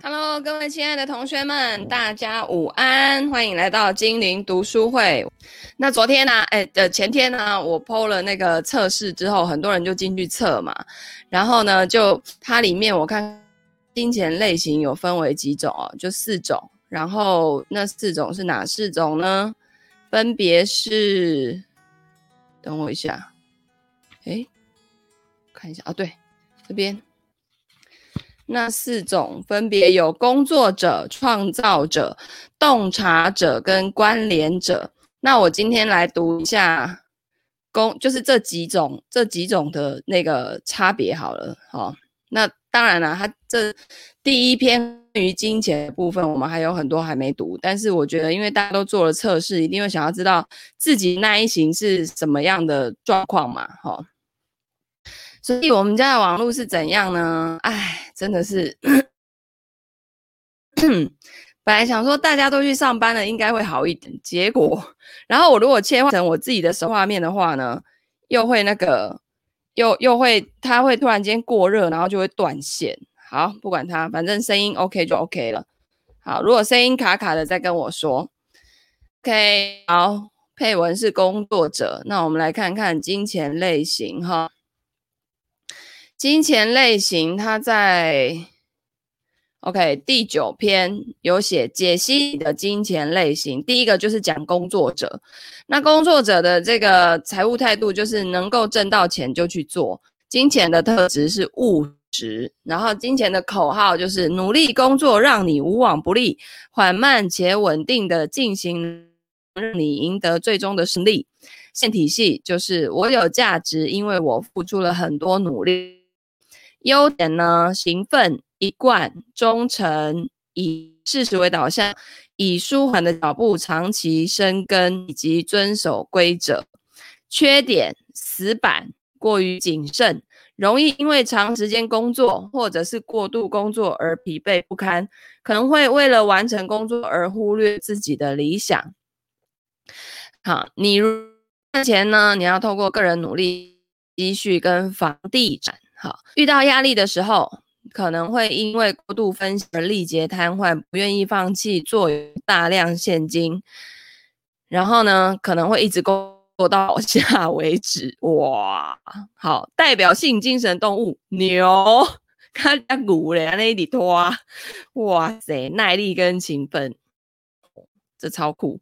Hello，各位亲爱的同学们，大家午安，欢迎来到精灵读书会。那昨天呢、啊，哎，呃，前天呢、我 PO 了那个测试之后，很多人就进去测嘛。然后呢，就它里面我看金钱类型有分为几种哦，就四种。然后那四种是哪四种呢？分别是，等我一下，哎，看一下啊，对，这边。那四种分别有工作者、创造者、洞察者跟关联者。那我今天来读一下工，就是这几种这几种的那个差别好了。好，那当然了，它这第一篇关于金钱的部分，我们还有很多还没读。但是我觉得，因为大家都做了测试，一定会想要知道自己那一型是什么样的状况嘛。好。所以我们家的网络是怎样呢？哎，真的是，本来想说大家都去上班了，应该会好一点。结果，然后我如果切换成我自己的手画面的话呢，又会那个，又又会，它会突然间过热，然后就会断线。好，不管它，反正声音 OK 就 OK 了。好，如果声音卡卡的，再跟我说。OK，好，配文是工作者，那我们来看看金钱类型哈。金钱类型，它在 OK 第九篇有写解析你的金钱类型。第一个就是讲工作者，那工作者的这个财务态度就是能够挣到钱就去做。金钱的特质是务实，然后金钱的口号就是努力工作，让你无往不利，缓慢且稳定的进行，让你赢得最终的胜利。线体系就是我有价值，因为我付出了很多努力。优点呢？勤奋、一贯、忠诚，以事实为导向，以舒缓的脚步长期深耕，以及遵守规则。缺点：死板、过于谨慎，容易因为长时间工作或者是过度工作而疲惫不堪，可能会为了完成工作而忽略自己的理想。好，你如赚钱呢？你要透过个人努力、积蓄跟房地产。好，遇到压力的时候，可能会因为过度分析而力竭瘫痪，不愿意放弃，做大量现金，然后呢，可能会一直工作到下为止。哇，好，代表性精神动物牛，看下骨嘞，那里拖，哇塞，耐力跟勤奋，这超酷。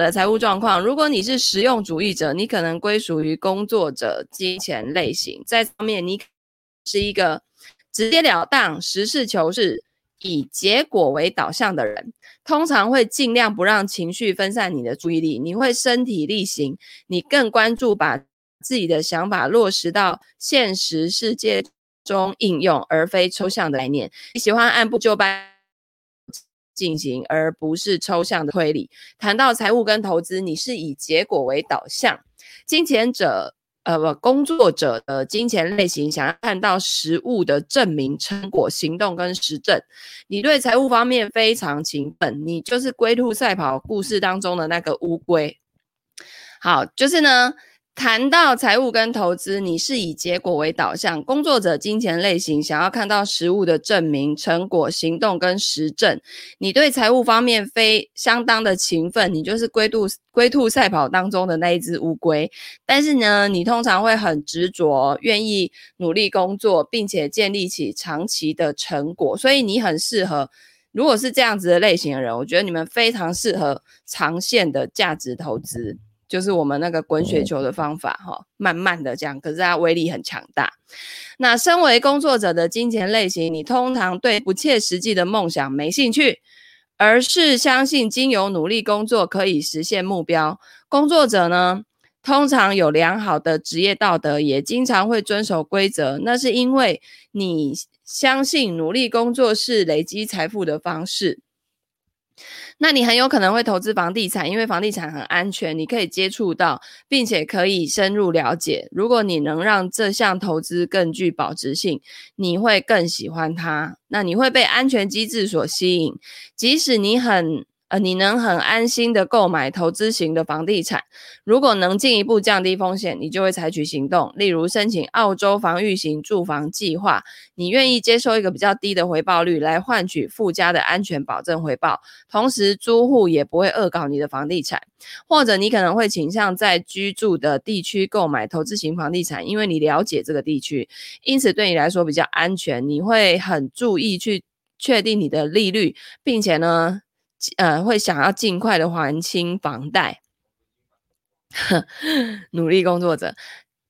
的财务状况，如果你是实用主义者，你可能归属于工作者金钱类型，在上面你是一个直截了当、实事求是、以结果为导向的人，通常会尽量不让情绪分散你的注意力，你会身体力行，你更关注把自己的想法落实到现实世界中应用，而非抽象的概念。你喜欢按部就班。进行，而不是抽象的推理。谈到财务跟投资，你是以结果为导向。金钱者，呃，不，工作者的金钱类型，想要看到实物的证明、成果、行动跟实证。你对财务方面非常勤奋，你就是龟兔赛跑故事当中的那个乌龟。好，就是呢。谈到财务跟投资，你是以结果为导向，工作者金钱类型，想要看到实物的证明、成果、行动跟实证。你对财务方面非相当的勤奋，你就是龟兔龟兔赛跑当中的那一只乌龟。但是呢，你通常会很执着，愿意努力工作，并且建立起长期的成果。所以你很适合，如果是这样子的类型的人，我觉得你们非常适合长线的价值投资。就是我们那个滚雪球的方法，哈，慢慢的这样，可是它威力很强大。那身为工作者的金钱类型，你通常对不切实际的梦想没兴趣，而是相信经由努力工作可以实现目标。工作者呢，通常有良好的职业道德，也经常会遵守规则。那是因为你相信努力工作是累积财富的方式。那你很有可能会投资房地产，因为房地产很安全，你可以接触到，并且可以深入了解。如果你能让这项投资更具保值性，你会更喜欢它。那你会被安全机制所吸引，即使你很呃，你能很安心的购买投资型的房地产。如果能进一步降低风险，你就会采取行动，例如申请澳洲防御型住房计划。你愿意接受一个比较低的回报率来换取附加的安全保证回报，同时租户也不会恶搞你的房地产。或者你可能会倾向在居住的地区购买投资型房地产，因为你了解这个地区，因此对你来说比较安全。你会很注意去确定你的利率，并且呢，呃，会想要尽快的还清房贷。努力工作者，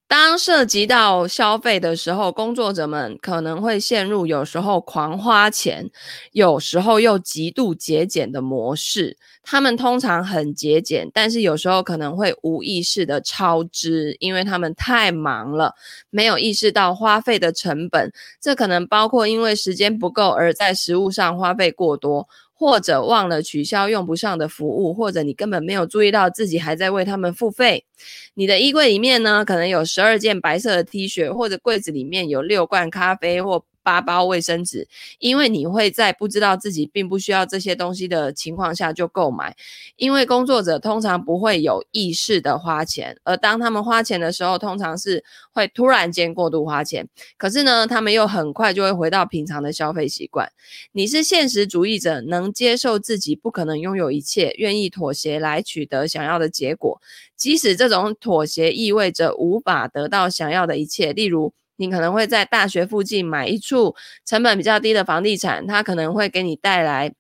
当涉及到消费的时候，工作者们可能会陷入有时候狂花钱，有时候又极度节俭的模式。他们通常很节俭，但是有时候可能会无意识的超支，因为他们太忙了，没有意识到花费的成本。这可能包括因为时间不够而在食物上花费过多。或者忘了取消用不上的服务，或者你根本没有注意到自己还在为他们付费。你的衣柜里面呢，可能有十二件白色的 T 恤，或者柜子里面有六罐咖啡或。八包卫生纸，因为你会在不知道自己并不需要这些东西的情况下就购买。因为工作者通常不会有意识的花钱，而当他们花钱的时候，通常是会突然间过度花钱。可是呢，他们又很快就会回到平常的消费习惯。你是现实主义者，能接受自己不可能拥有一切，愿意妥协来取得想要的结果，即使这种妥协意味着无法得到想要的一切，例如。你可能会在大学附近买一处成本比较低的房地产，它可能会给你带来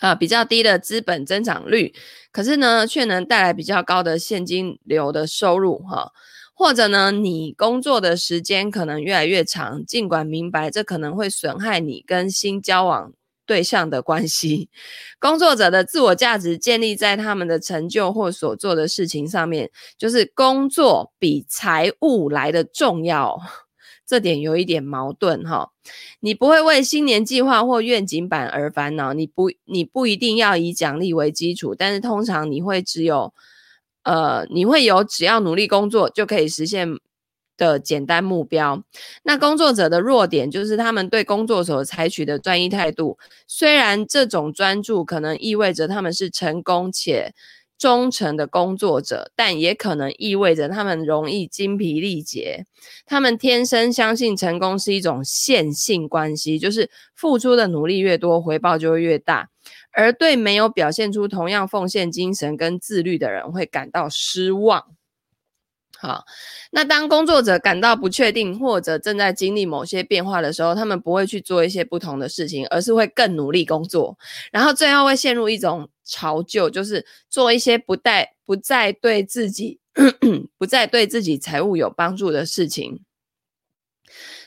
啊比较低的资本增长率，可是呢，却能带来比较高的现金流的收入哈。或者呢，你工作的时间可能越来越长，尽管明白这可能会损害你跟新交往对象的关系，工作者的自我价值建立在他们的成就或所做的事情上面，就是工作比财务来的重要，这点有一点矛盾哈。你不会为新年计划或愿景版而烦恼，你不，你不一定要以奖励为基础，但是通常你会只有，呃，你会有只要努力工作就可以实现。的简单目标，那工作者的弱点就是他们对工作所采取的专一态度。虽然这种专注可能意味着他们是成功且忠诚的工作者，但也可能意味着他们容易精疲力竭。他们天生相信成功是一种线性关系，就是付出的努力越多，回报就会越大。而对没有表现出同样奉献精神跟自律的人，会感到失望。好，那当工作者感到不确定或者正在经历某些变化的时候，他们不会去做一些不同的事情，而是会更努力工作，然后最后会陷入一种潮旧，就是做一些不带不再对自己 不再对自己财务有帮助的事情。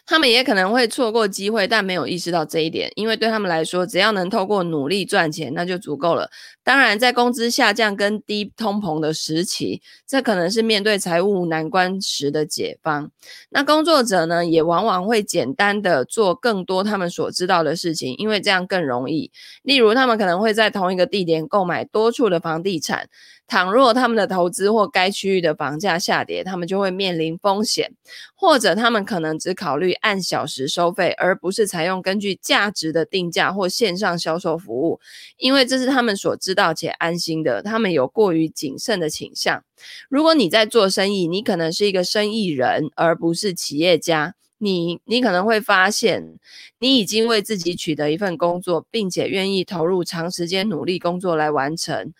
他们也可能会错过机会，但没有意识到这一点，因为对他们来说，只要能透过努力赚钱，那就足够了。当然，在工资下降跟低通膨的时期，这可能是面对财务难关时的解方。那工作者呢，也往往会简单的做更多他们所知道的事情，因为这样更容易。例如，他们可能会在同一个地点购买多处的房地产。倘若他们的投资或该区域的房价下跌，他们就会面临风险，或者他们可能只考虑按小时收费，而不是采用根据价值的定价或线上销售服务，因为这是他们所知道且安心的。他们有过于谨慎的倾向。如果你在做生意，你可能是一个生意人，而不是企业家。你你可能会发现，你已经为自己取得一份工作，并且愿意投入长时间努力工作来完成。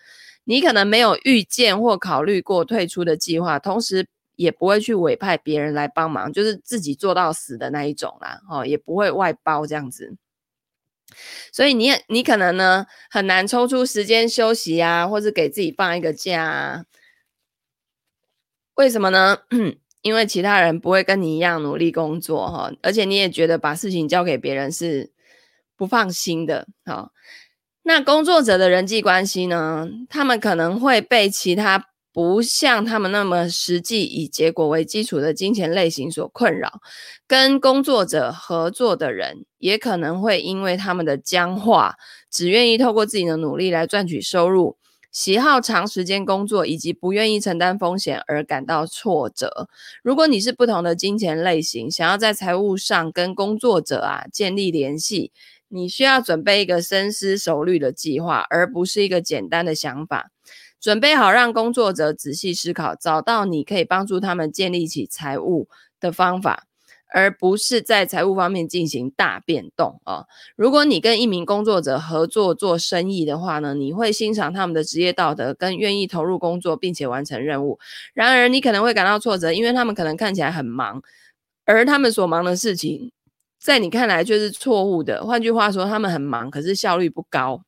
你可能没有预见或考虑过退出的计划，同时也不会去委派别人来帮忙，就是自己做到死的那一种啦，哦，也不会外包这样子。所以你也你可能呢很难抽出时间休息啊，或是给自己放一个假啊。为什么呢？因为其他人不会跟你一样努力工作哈，而且你也觉得把事情交给别人是不放心的，好。那工作者的人际关系呢？他们可能会被其他不像他们那么实际、以结果为基础的金钱类型所困扰。跟工作者合作的人，也可能会因为他们的僵化，只愿意透过自己的努力来赚取收入，喜好长时间工作，以及不愿意承担风险而感到挫折。如果你是不同的金钱类型，想要在财务上跟工作者啊建立联系。你需要准备一个深思熟虑的计划，而不是一个简单的想法。准备好让工作者仔细思考，找到你可以帮助他们建立起财务的方法，而不是在财务方面进行大变动啊。如果你跟一名工作者合作做生意的话呢，你会欣赏他们的职业道德，跟愿意投入工作并且完成任务。然而，你可能会感到挫折，因为他们可能看起来很忙，而他们所忙的事情，在你看来却是错误的。换句话说，他们很忙，可是效率不高。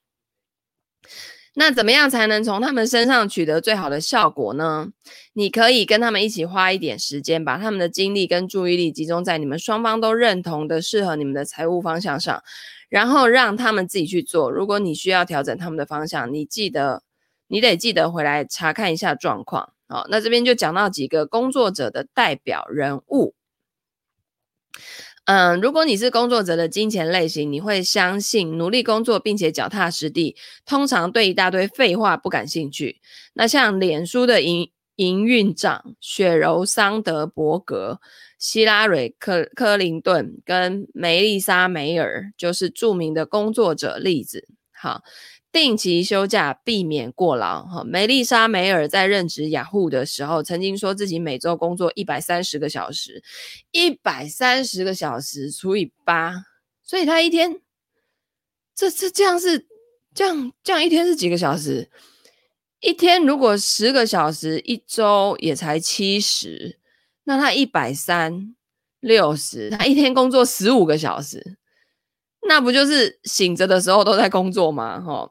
那怎么样才能从他们身上取得最好的效果呢？你可以跟他们一起花一点时间，把他们的精力跟注意力集中在你们双方都认同的适合你们的财务方向上，然后让他们自己去做。如果你需要调整他们的方向，你记得，你得记得回来查看一下状况。好，那这边就讲到几个工作者的代表人物。嗯，如果你是工作者的金钱类型，你会相信努力工作并且脚踏实地，通常对一大堆废话不感兴趣。那像脸书的营营运长雪柔桑德伯格、希拉蕊克克林顿跟梅丽莎梅尔，就是著名的工作者例子。好。定期休假，避免过劳。哈，梅丽莎·梅尔在任职雅虎的时候，曾经说自己每周工作一百三十个小时，一百三十个小时除以八，所以他一天，这这这样是这样这样一天是几个小时？一天如果十个小时，一周也才七十，那他一百三六十，他一天工作十五个小时。那不就是醒着的时候都在工作吗？哈，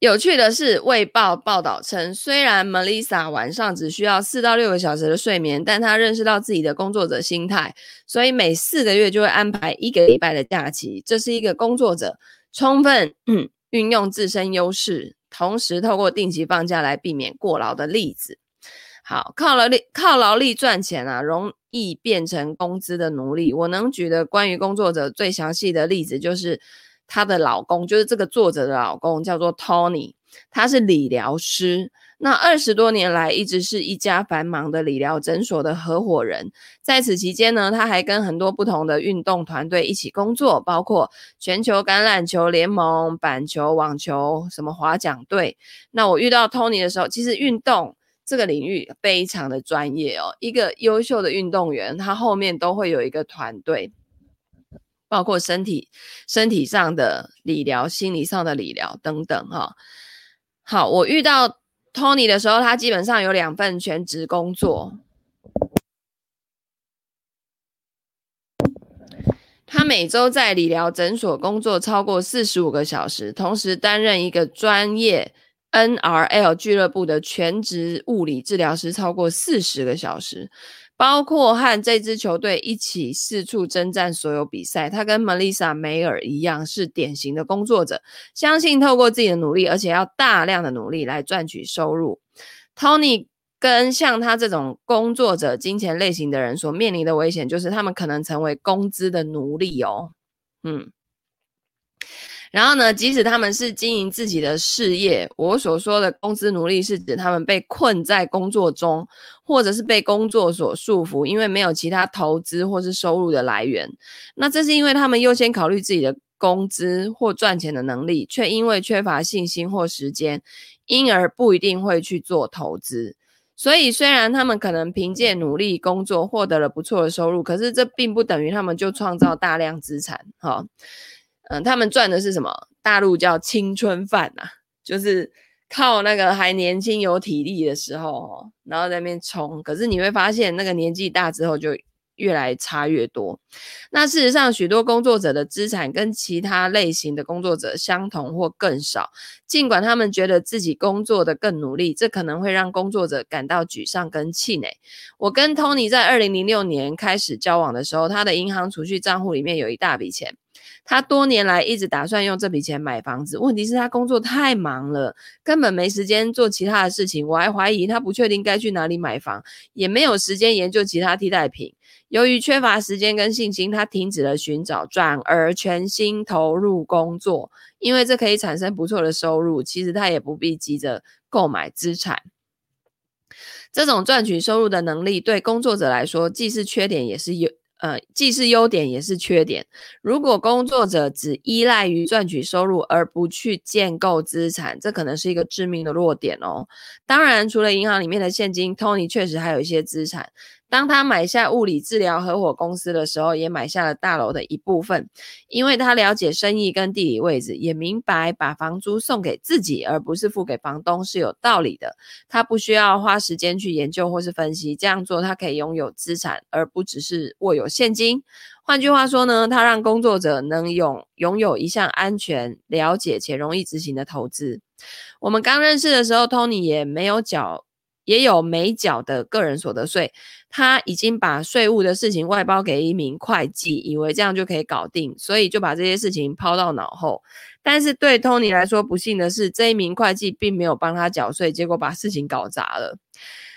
有趣的是，《卫报》报道称，虽然 Melissa 晚上只需要四到六个小时的睡眠，但她认识到自己的工作者心态，所以每四个月就会安排一个礼拜的假期。这是一个工作者充分运用自身优势，同时透过定期放假来避免过劳的例子。好，靠劳力靠劳力赚钱啊，容易变成工资的奴隶。我能举的关于工作者最详细的例子，就是她的老公，就是这个作者的老公，叫做 Tony，他是理疗师。那二十多年来，一直是一家繁忙的理疗诊所的合伙人。在此期间呢，他还跟很多不同的运动团队一起工作，包括全球橄榄球联盟、板球、网球、什么划桨队。那我遇到 Tony 的时候，其实运动。这个领域非常的专业哦，一个优秀的运动员，他后面都会有一个团队，包括身体、身体上的理疗、心理上的理疗等等哈、好，我遇到 Tony 的时候，他基本上有两份全职工作，他每周在理疗诊所工作超过四十五个小时，同时担任一个专业。NRL 俱乐部的全职物理治疗师超过四十个小时，包括和这支球队一起四处征战所有比赛。他跟 Melissa 梅尔一样是典型的工作者，相信透过自己的努力，而且要大量的努力来赚取收入。Tony 跟像他这种工作者金钱类型的人所面临的危险，就是他们可能成为工资的奴隶哦。嗯。然后呢，即使他们是经营自己的事业，我所说的工资奴隶是指他们被困在工作中，或者是被工作所束缚，因为没有其他投资或是收入的来源。那这是因为他们优先考虑自己的工资或赚钱的能力，却因为缺乏信心或时间，因而不一定会去做投资。所以，虽然他们可能凭借努力工作获得了不错的收入，可是这并不等于他们就创造大量资产。哈。嗯，他们赚的是什么？大陆叫青春饭呐、啊，就是靠那个还年轻有体力的时候，然后在那边冲。可是你会发现，那个年纪大之后就越来差越多。那事实上，许多工作者的资产跟其他类型的工作者相同或更少。尽管他们觉得自己工作的更努力，这可能会让工作者感到沮丧跟气馁。我跟 Tony 在二零零六年开始交往的时候，他的银行储蓄账户里面有一大笔钱。他多年来一直打算用这笔钱买房子，问题是他工作太忙了，根本没时间做其他的事情。我还怀疑他不确定该去哪里买房，也没有时间研究其他替代品。由于缺乏时间跟信心，他停止了寻找，转而全心投入工作，因为这可以产生不错的收入。其实他也不必急着购买资产。这种赚取收入的能力对工作者来说，既是缺点，也是优呃，既是优点也是缺点。如果工作者只依赖于赚取收入而不去建构资产，这可能是一个致命的弱点哦。当然，除了银行里面的现金，Tony 确实还有一些资产。当他买下物理治疗合伙公司的时候，也买下了大楼的一部分，因为他了解生意跟地理位置，也明白把房租送给自己而不是付给房东是有道理的。他不需要花时间去研究或是分析，这样做他可以拥有资产，而不只是握有现金。换句话说呢，他让工作者能拥拥有一项安全、了解且容易执行的投资。我们刚认识的时候，Tony 也没有缴。也有没缴的个人所得税，他已经把税务的事情外包给一名会计，以为这样就可以搞定，所以就把这些事情抛到脑后。但是对 Tony 来说，不幸的是，这一名会计并没有帮他缴税，结果把事情搞砸了。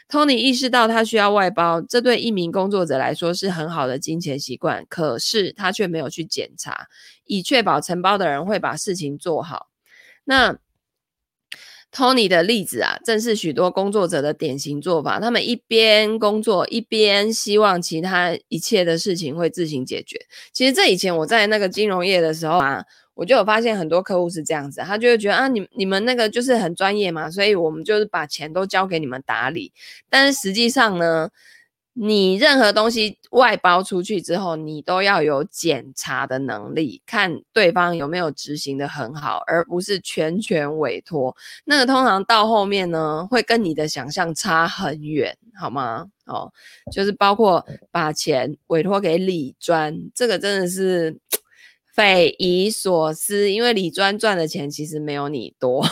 Tony 意识到他需要外包，这对一名工作者来说是很好的金钱习惯，可是他却没有去检查，以确保承包的人会把事情做好。那。Tony 的例子啊，正是许多工作者的典型做法。他们一边工作，一边希望其他一切的事情会自行解决。其实这以前我在那个金融业的时候啊，我就有发现很多客户是这样子，他就会觉得啊，你你们那个就是很专业嘛，所以我们就是把钱都交给你们打理。但是实际上呢，你任何东西外包出去之后，你都要有检查的能力，看对方有没有执行的很好，而不是全权委托。那个通常到后面呢，会跟你的想象差很远，好吗？哦，就是包括把钱委托给李专，这个真的是匪夷所思，因为李专赚的钱其实没有你多。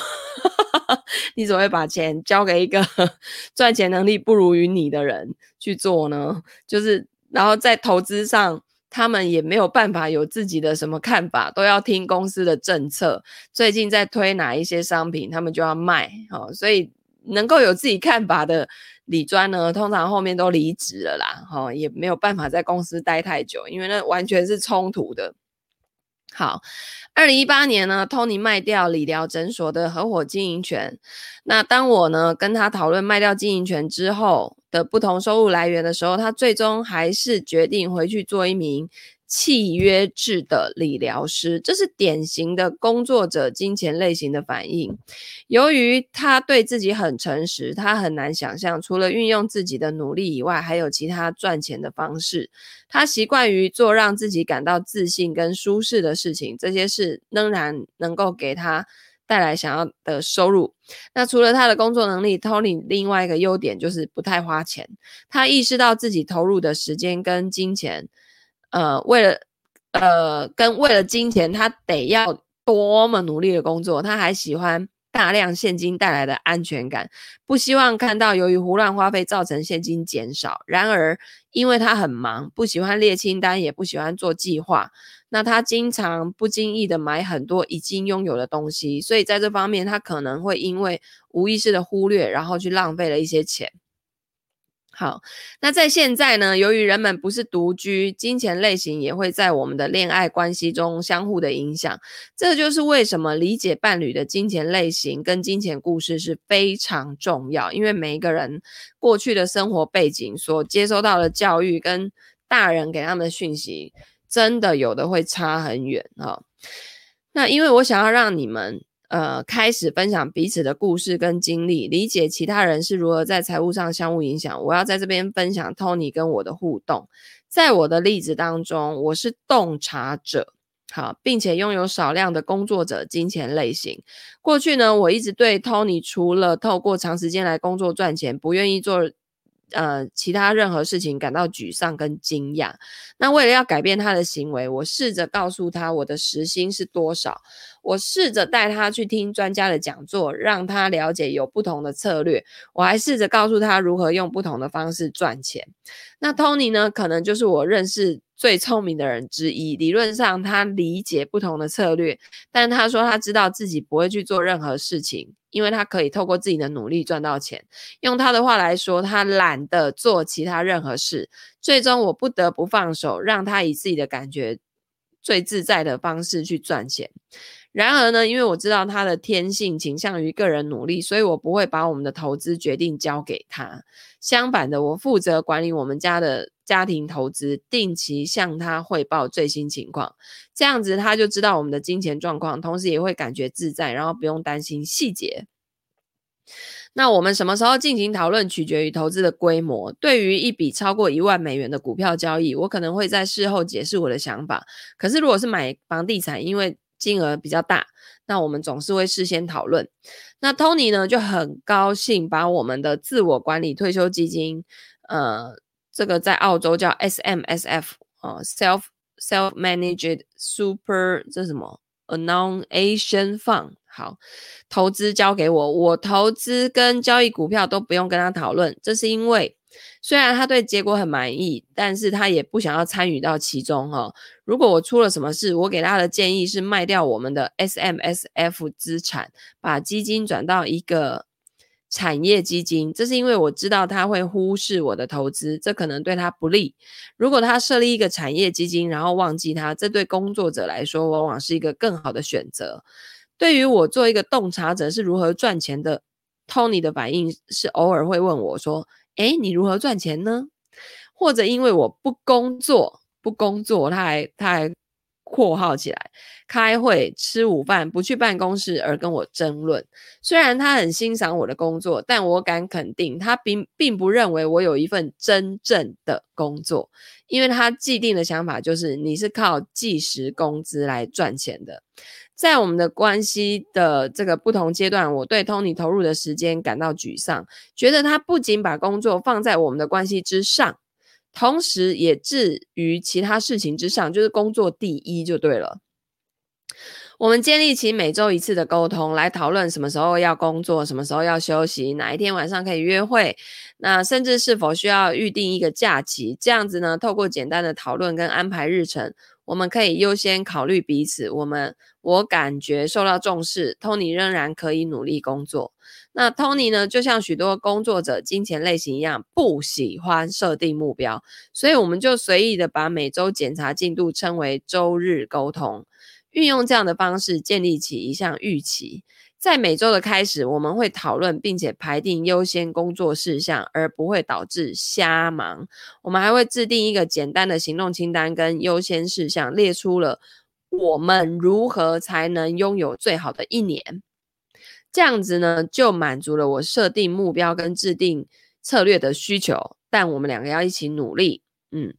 你怎么会把钱交给一个 赚钱能力不如于你的人去做呢？就是，然后在投资上，他们也没有办法有自己的什么看法，都要听公司的政策。最近在推哪一些商品，他们就要卖。哦，所以能够有自己看法的李专呢，通常后面都离职了啦。哦，也没有办法在公司待太久，因为那完全是冲突的。好，二零一八年呢，Tony 卖掉理疗诊所的合伙经营权。那当我呢跟他讨论卖掉经营权之后的不同收入来源的时候，他最终还是决定回去做一名。契约制的理疗师，这是典型的工作者金钱类型的反应。由于他对自己很诚实，他很难想象除了运用自己的努力以外，还有其他赚钱的方式。他习惯于做让自己感到自信跟舒适的事情，这些事仍然能够给他带来想要的收入。那除了他的工作能力，Tony 另外一个优点就是不太花钱。他意识到自己投入的时间跟金钱。呃，为了呃，跟为了金钱，他得要多么努力的工作。他还喜欢大量现金带来的安全感，不希望看到由于胡乱花费造成现金减少。然而，因为他很忙，不喜欢列清单，也不喜欢做计划，那他经常不经意的买很多已经拥有的东西，所以在这方面，他可能会因为无意识的忽略，然后去浪费了一些钱。好，那在现在呢，由于人们不是独居，金钱类型也会在我们的恋爱关系中相互的影响。这就是为什么理解伴侣的金钱类型跟金钱故事是非常重要，因为每一个人过去的生活背景所接收到的教育跟大人给他们的讯息，真的有的会差很远哈。那因为我想要让你们。呃，开始分享彼此的故事跟经历，理解其他人是如何在财务上相互影响。我要在这边分享 Tony 跟我的互动。在我的例子当中，我是洞察者，好，并且拥有少量的工作者金钱类型。过去呢，我一直对 Tony 除了透过长时间来工作赚钱，不愿意做。呃，其他任何事情感到沮丧跟惊讶。那为了要改变他的行为，我试着告诉他我的时薪是多少。我试着带他去听专家的讲座，让他了解有不同的策略。我还试着告诉他如何用不同的方式赚钱。那 Tony 呢，可能就是我认识最聪明的人之一。理论上，他理解不同的策略，但他说他知道自己不会去做任何事情。因为他可以透过自己的努力赚到钱，用他的话来说，他懒得做其他任何事。最终，我不得不放手，让他以自己的感觉最自在的方式去赚钱。然而呢，因为我知道他的天性倾向于个人努力，所以我不会把我们的投资决定交给他。相反的，我负责管理我们家的家庭投资，定期向他汇报最新情况。这样子他就知道我们的金钱状况，同时也会感觉自在，然后不用担心细节。那我们什么时候进行讨论，取决于投资的规模。对于一笔超过一万美元的股票交易，我可能会在事后解释我的想法。可是如果是买房地产，因为金额比较大，那我们总是会事先讨论。那 Tony 呢，就很高兴把我们的自我管理退休基金，呃，这个在澳洲叫 SMSF 啊，，Self Self Managed Super 这什么？Annuation Fund。好，投资交给我，我投资跟交易股票都不用跟他讨论，这是因为虽然他对结果很满意，但是他也不想要参与到其中哈。如果我出了什么事，我给他的建议是卖掉我们的 SMSF 资产，把基金转到一个产业基金，这是因为我知道他会忽视我的投资，这可能对他不利。如果他设立一个产业基金，然后忘记他，这对工作者来说往往是一个更好的选择。对于我做一个洞察者是如何赚钱的，Tony 的反应是偶尔会问我说：“哎，你如何赚钱呢？”或者因为我不工作，不工作，他还他还括号起来，开会吃午饭不去办公室而跟我争论。虽然他很欣赏我的工作，但我敢肯定，他并并不认为我有一份真正的工作，因为他既定的想法就是你是靠计时工资来赚钱的。在我们的关系的这个不同阶段，我对 Tony 投入的时间感到沮丧，觉得他不仅把工作放在我们的关系之上，同时也置于其他事情之上，就是工作第一就对了。我们建立起每周一次的沟通，来讨论什么时候要工作，什么时候要休息，哪一天晚上可以约会，那甚至是否需要预定一个假期。这样子呢，透过简单的讨论跟安排日程。我们可以优先考虑彼此。我们我感觉受到重视，Tony 仍然可以努力工作。那 Tony 呢？就像许多工作者金钱类型一样，不喜欢设定目标，所以我们就随意的把每周检查进度称为周日沟通，运用这样的方式建立起一项预期。在每周的开始，我们会讨论并且排定优先工作事项，而不会导致瞎忙。我们还会制定一个简单的行动清单跟优先事项，列出了我们如何才能拥有最好的一年。这样子呢，就满足了我设定目标跟制定策略的需求。但我们两个要一起努力。嗯，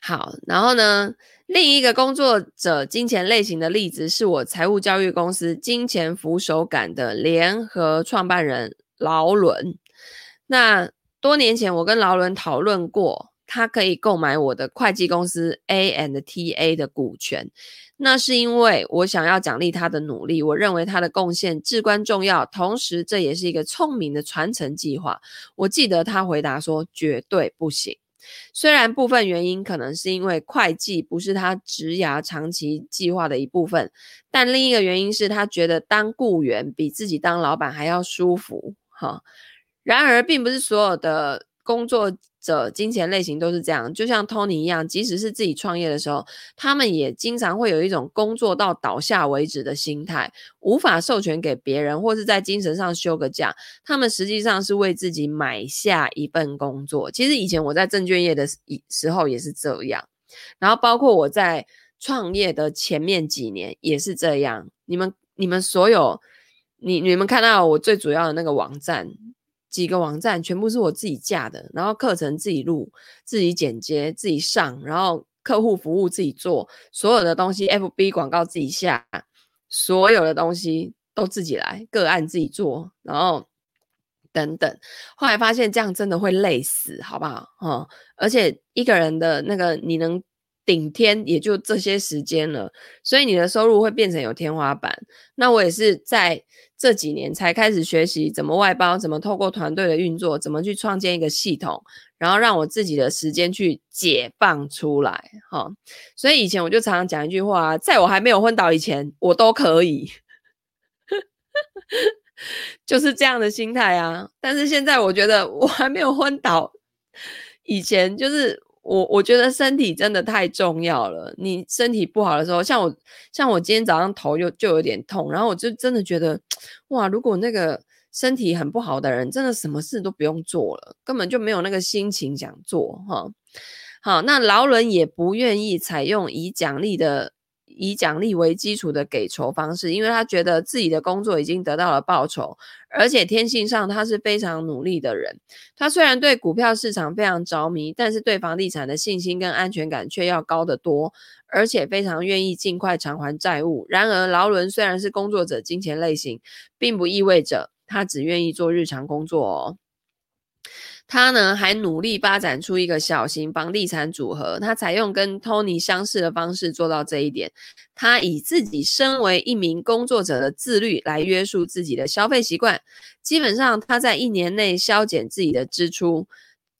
好，然后呢？另一个工作者金钱类型的例子是我财务教育公司金钱扶手感的联合创办人劳伦。那多年前我跟劳伦讨论过，他可以购买我的会计公司 A and T A 的股权。那是因为我想要奖励他的努力，我认为他的贡献至关重要，同时这也是一个聪明的传承计划。我记得他回答说绝对不行。虽然部分原因可能是因为会计不是他职涯长期计划的一部分，但另一个原因是他觉得当雇员比自己当老板还要舒服。哈，然而并不是所有的工作者金钱类型都是这样，就像 Tony 一样，即使是自己创业的时候，他们也经常会有一种工作到倒下为止的心态，无法授权给别人，或是在精神上休个假。他们实际上是为自己买下一份工作。其实以前我在证券业的时候也是这样，然后包括我在创业的前面几年也是这样。你们、你们所有，你、你们看到我最主要的那个网站。几个网站全部是我自己架的，然后课程自己录、自己剪接、自己上，然后客户服务自己做，所有的东西 FB 广告自己下，所有的东西都自己来，个案自己做，然后等等。后来发现这样真的会累死，好不好？哦，而且一个人的那个你能。顶天也就这些时间了，所以你的收入会变成有天花板。那我也是在这几年才开始学习怎么外包，怎么透过团队的运作，怎么去创建一个系统，然后让我自己的时间去解放出来。哈，所以以前我就常常讲一句话，在我还没有昏倒以前，我都可以，就是这样的心态啊。但是现在我觉得我还没有昏倒以前，就是。我我觉得身体真的太重要了。你身体不好的时候，像我，像我今天早上头就就有点痛，然后我就真的觉得，哇，如果那个身体很不好的人，真的什么事都不用做了，根本就没有那个心情想做哈。好，那劳伦也不愿意采用以奖励的。以奖励为基础的给酬方式，因为他觉得自己的工作已经得到了报酬，而且天性上他是非常努力的人。他虽然对股票市场非常着迷，但是对房地产的信心跟安全感却要高得多，而且非常愿意尽快偿还债务。然而，劳伦虽然是工作者金钱类型，并不意味着他只愿意做日常工作哦。他呢，还努力发展出一个小型房地产组合。他采用跟 Tony 相似的方式做到这一点。他以自己身为一名工作者的自律来约束自己的消费习惯。基本上，他在一年内削减自己的支出，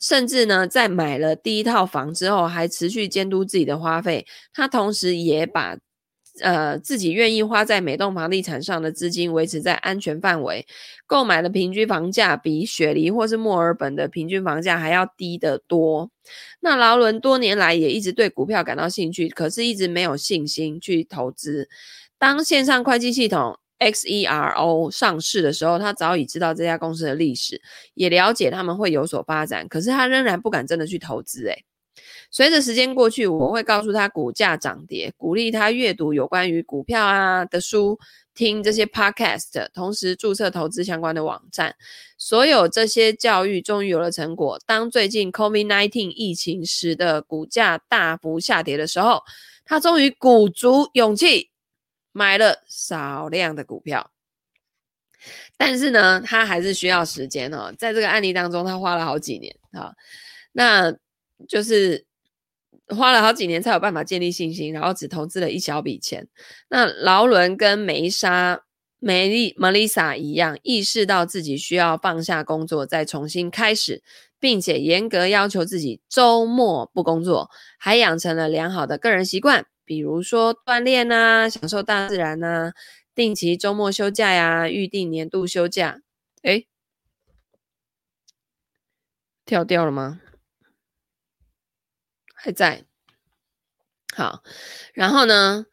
甚至呢，在买了第一套房之后，还持续监督自己的花费。他同时也把。呃，自己愿意花在每栋房地产上的资金维持在安全范围，购买的平均房价比雪梨或是墨尔本的平均房价还要低得多。那劳伦多年来也一直对股票感到兴趣，可是一直没有信心去投资。当线上会计系统 Xero 上市的时候，他早已知道这家公司的历史，也了解他们会有所发展，可是他仍然不敢真的去投资。诶。随着时间过去，我会告诉他股价涨跌，鼓励他阅读有关于股票啊的书，听这些 podcast，同时注册投资相关的网站。所有这些教育终于有了成果。当最近 COVID-19 疫情时的股价大幅下跌的时候，他终于鼓足勇气买了少量的股票。但是呢，他还是需要时间哦。在这个案例当中，他花了好几年啊。那就是。花了好几年才有办法建立信心，然后只投资了一小笔钱。那劳伦跟梅莎、梅丽、Melissa 一样，意识到自己需要放下工作，再重新开始，并且严格要求自己周末不工作，还养成了良好的个人习惯，比如说锻炼啊，享受大自然啊，定期周末休假呀，预定年度休假。诶，跳掉了吗？还在，好，然后呢，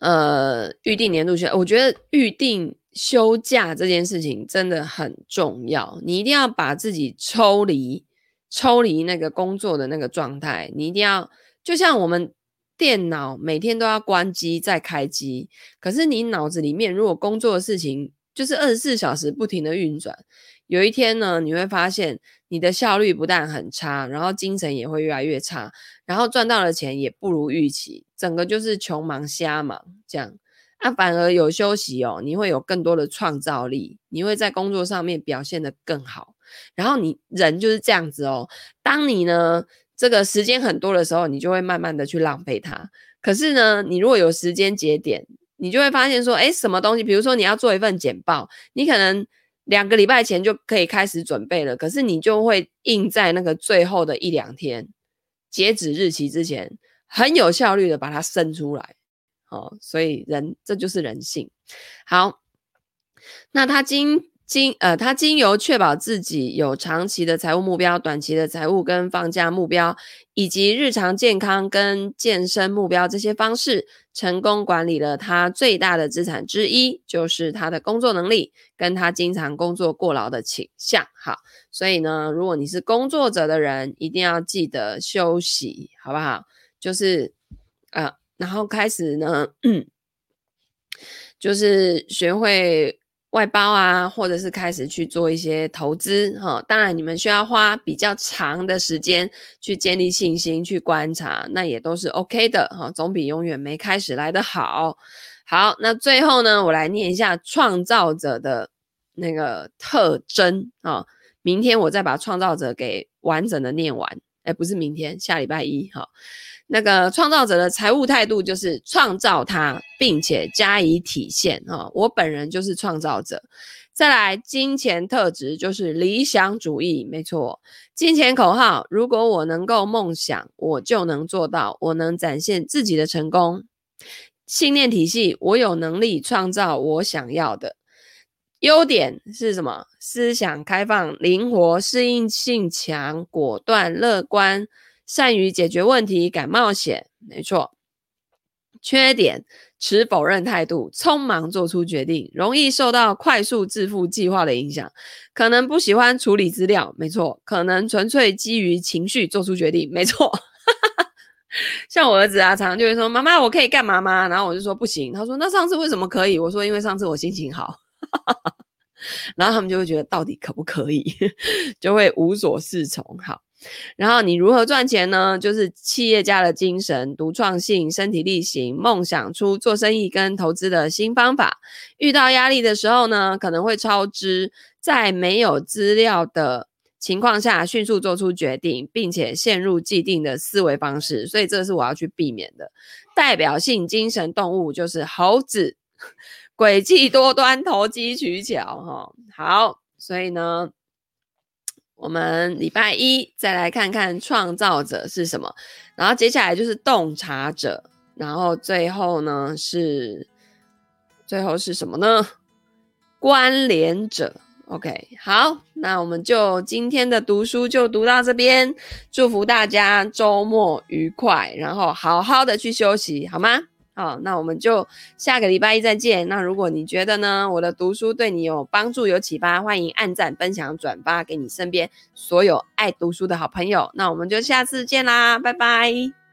呃，预定年度休，我觉得预定休假这件事情真的很重要，你一定要把自己抽离，抽离那个工作的那个状态，你一定要，就像我们电脑每天都要关机再开机，可是你脑子里面如果工作的事情就是二十四小时不停的运转。有一天呢，你会发现你的效率不但很差，然后精神也会越来越差，然后赚到的钱也不如预期，整个就是穷忙瞎忙这样。啊，反而有休息哦，你会有更多的创造力，你会在工作上面表现得更好。然后你人就是这样子哦，当你呢这个时间很多的时候，你就会慢慢的去浪费它。可是呢，你如果有时间节点，你就会发现说，哎，什么东西，比如说你要做一份简报，你可能。两个礼拜前就可以开始准备了，可是你就会印在那个最后的一两天截止日期之前，很有效率的把它生出来。哦，所以人这就是人性。好，那他今。经呃，他经由确保自己有长期的财务目标、短期的财务跟放假目标，以及日常健康跟健身目标这些方式，成功管理了他最大的资产之一，就是他的工作能力跟他经常工作过劳的倾向。好，所以呢，如果你是工作者的人，一定要记得休息，好不好？就是呃，然后开始呢，就是学会。外包啊，或者是开始去做一些投资哈。当然，你们需要花比较长的时间去建立信心，去观察，那也都是 OK 的哈，总比永远没开始来得好。好，那最后呢，我来念一下创造者的那个特征啊。明天我再把创造者给完整的念完，哎，不是明天，下礼拜一哈。那个创造者的财务态度就是创造它，并且加以体现啊！我本人就是创造者。再来，金钱特质就是理想主义，没错。金钱口号：如果我能够梦想，我就能做到，我能展现自己的成功。信念体系：我有能力创造我想要的。优点是什么？思想开放、灵活、适应性强、果断、乐观。善于解决问题，敢冒险，没错。缺点：持否认态度，匆忙做出决定，容易受到快速致富计划的影响，可能不喜欢处理资料，没错。可能纯粹基于情绪做出决定，没错。像我儿子啊，常常就会说：“妈妈，我可以干嘛吗？”然后我就说：“不行。”他说：“那上次为什么可以？”我说：“因为上次我心情好。”然后他们就会觉得到底可不可以，就会无所适从。好，然后你如何赚钱呢？就是企业家的精神、独创性、身体力行，梦想出做生意跟投资的新方法。遇到压力的时候呢，可能会超支，在没有资料的。情况下迅速做出决定，并且陷入既定的思维方式，所以这是我要去避免的。代表性精神动物就是猴子，诡计多端，投机取巧。哈，好，所以呢，我们礼拜一再来看看创造者是什么，然后接下来就是洞察者，然后最后呢是最后是什么呢？关联者。OK，好，那我们就今天的读书就读到这边，祝福大家周末愉快，然后好好的去休息，好吗？好，那我们就下个礼拜一再见。那如果你觉得呢，我的读书对你有帮助、有启发，欢迎按赞、分享、转发给你身边所有爱读书的好朋友。那我们就下次见啦，拜拜。